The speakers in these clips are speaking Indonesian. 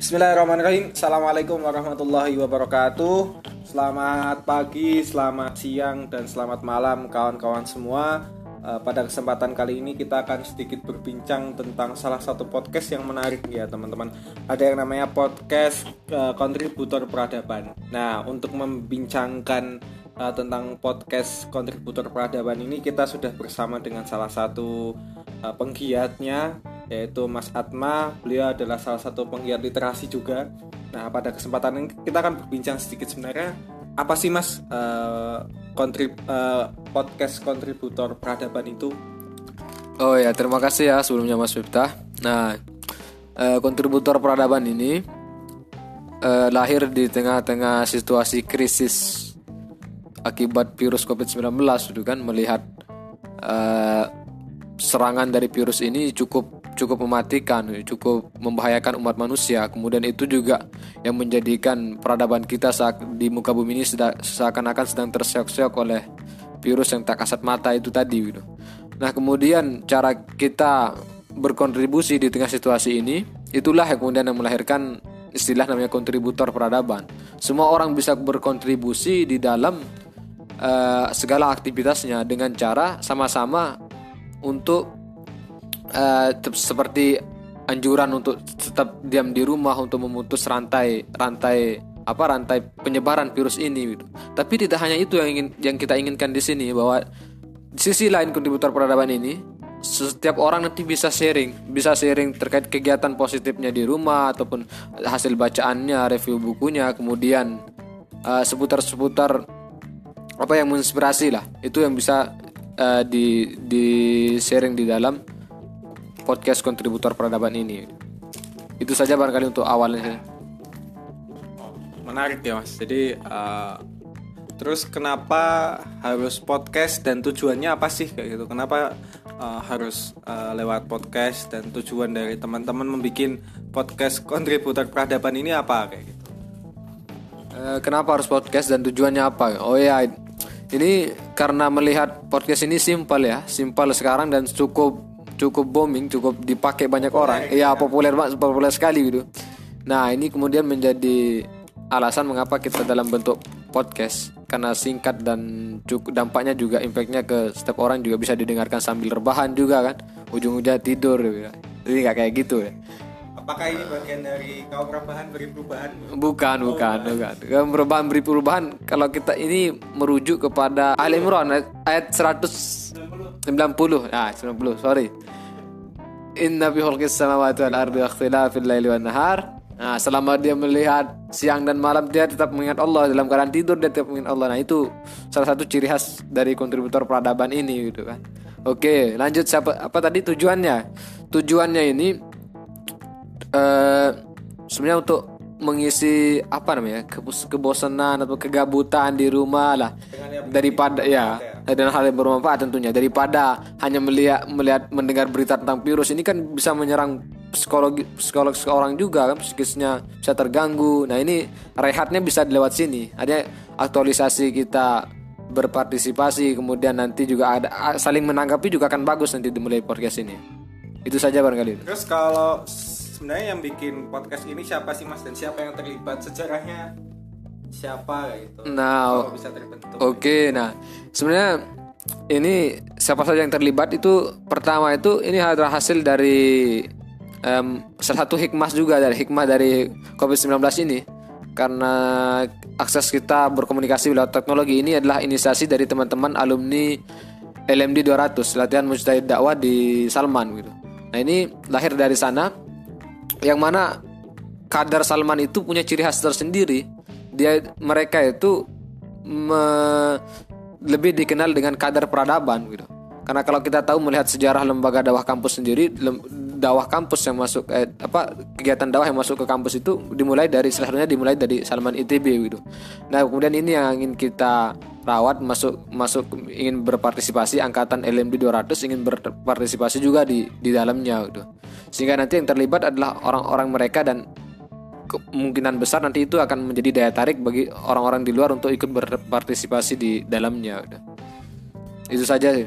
Bismillahirrahmanirrahim. Assalamualaikum warahmatullahi wabarakatuh. Selamat pagi, selamat siang, dan selamat malam kawan-kawan semua. Eh, Pada kesempatan kali ini kita akan sedikit berbincang tentang salah satu podcast yang menarik ya teman-teman. Ada yang namanya podcast eh, kontributor peradaban. Nah untuk membincangkan eh, tentang podcast kontributor peradaban ini kita sudah bersama dengan salah satu penggiatnya yaitu Mas Atma. Beliau adalah salah satu penggiat literasi juga. Nah, pada kesempatan ini kita akan berbincang sedikit sebenarnya apa sih Mas eh, kontrib eh, podcast kontributor peradaban itu? Oh ya, terima kasih ya sebelumnya Mas Miftah. Nah, eh, kontributor peradaban ini eh, lahir di tengah-tengah situasi krisis akibat virus COVID-19 itu kan melihat eh, serangan dari virus ini cukup cukup mematikan, cukup membahayakan umat manusia. Kemudian itu juga yang menjadikan peradaban kita saat di muka bumi ini seakan-akan sedang terseok-seok oleh virus yang tak kasat mata itu tadi gitu. Nah, kemudian cara kita berkontribusi di tengah situasi ini itulah yang kemudian yang melahirkan istilah namanya kontributor peradaban. Semua orang bisa berkontribusi di dalam eh, segala aktivitasnya dengan cara sama-sama untuk tep- seperti anjuran untuk tetap diam di rumah untuk memutus rantai rantai apa rantai penyebaran virus ini gitu. Tapi tidak hanya itu yang ingin yang kita inginkan di sini bahwa di sisi lain kontributor peradaban ini setiap orang nanti bisa sharing, bisa sharing terkait kegiatan positifnya di rumah ataupun hasil bacaannya, review bukunya, kemudian eh, seputar-seputar apa yang menginspirasi lah. Itu yang bisa eh, di di sharing di dalam podcast kontributor peradaban ini. Itu saja barangkali untuk awalnya. Menarik ya Mas. Jadi eh, terus kenapa harus podcast dan tujuannya apa sih kayak gitu? Kenapa eh, harus eh, lewat podcast dan tujuan dari teman-teman membuat podcast kontributor peradaban ini apa kayak gitu? Kenapa harus podcast dan tujuannya apa? Oh ya, ini karena melihat podcast ini simpel ya, simpel sekarang dan cukup cukup booming, cukup dipakai banyak orang. Iya populer banget, populer sekali gitu. Nah ini kemudian menjadi alasan mengapa kita dalam bentuk podcast karena singkat dan cukup dampaknya juga impactnya ke setiap orang juga bisa didengarkan sambil rebahan juga kan, ujung-ujungnya tidur. Gitu. Jadi nggak kayak gitu ya. Apakah ini bagian dari kaum rebahan beri perubahan? Bukan, bukan, bukan. Kalau Perubahan beri perubahan kalau kita ini merujuk kepada Al Imran ayat- ayat 190. Nah, 90, sorry. Inna fi khalqis samawati wal ardi ikhtilafil laili wan nahar. Nah, selama dia melihat siang dan malam dia tetap mengingat Allah dalam keadaan tidur dia tetap mengingat Allah. Nah, itu salah satu ciri khas dari kontributor peradaban ini gitu kan. Oke, lanjut siapa apa tadi tujuannya? Tujuannya ini eh sebenarnya untuk mengisi apa namanya kebos- kebosanan atau kegabutan di rumah lah daripada ya dan hal yang bermanfaat tentunya. Daripada hanya melihat melihat mendengar berita tentang virus ini kan bisa menyerang psikologi psikolog seseorang juga kan psikisnya bisa terganggu. Nah ini rehatnya bisa lewat sini. Ada aktualisasi kita berpartisipasi kemudian nanti juga ada saling menanggapi juga akan bagus nanti dimulai podcast ini. Itu saja barangkali. Terus kalau sebenarnya yang bikin podcast ini siapa sih Mas? Dan siapa yang terlibat sejarahnya? Siapa gitu? Nah, Kalau bisa terbentuk. Oke, nah sebenarnya ini siapa saja yang terlibat itu pertama itu ini adalah hasil dari em, salah satu hikmah juga dari hikmah dari COVID-19 ini karena akses kita berkomunikasi lewat teknologi ini adalah inisiasi dari teman-teman alumni LMD 200 latihan mujtahid dakwah di Salman gitu. Nah ini lahir dari sana yang mana kadar Salman itu punya ciri khas tersendiri. Dia mereka itu me- lebih dikenal dengan kadar peradaban gitu. Karena kalau kita tahu melihat sejarah lembaga dakwah kampus sendiri, lem- dakwah kampus yang masuk eh, apa kegiatan dakwah yang masuk ke kampus itu dimulai dari salah satunya dimulai dari Salman ITB gitu. Nah, kemudian ini yang ingin kita rawat masuk masuk ingin berpartisipasi angkatan LMD 200 ingin berpartisipasi juga di di dalamnya gitu. Sehingga nanti yang terlibat adalah orang-orang mereka dan kemungkinan besar nanti itu akan menjadi daya tarik bagi orang-orang di luar untuk ikut berpartisipasi di dalamnya. Itu saja sih.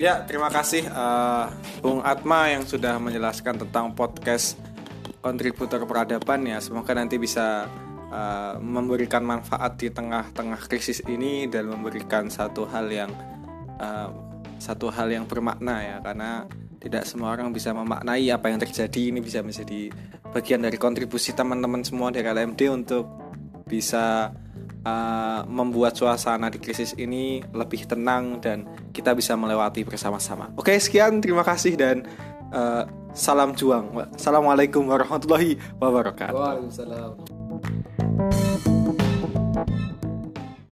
Ya, terima kasih eh, Bung Atma yang sudah menjelaskan tentang podcast kontributor peradaban ya semoga nanti bisa uh, memberikan manfaat di tengah-tengah krisis ini dan memberikan satu hal yang uh, satu hal yang bermakna ya karena tidak semua orang bisa memaknai apa yang terjadi ini bisa menjadi bagian dari kontribusi teman-teman semua dari LMD untuk bisa uh, membuat suasana di krisis ini lebih tenang dan kita bisa melewati bersama-sama. Oke, sekian terima kasih dan uh, salam juang. Assalamualaikum warahmatullahi wabarakatuh. Waalaikumsalam.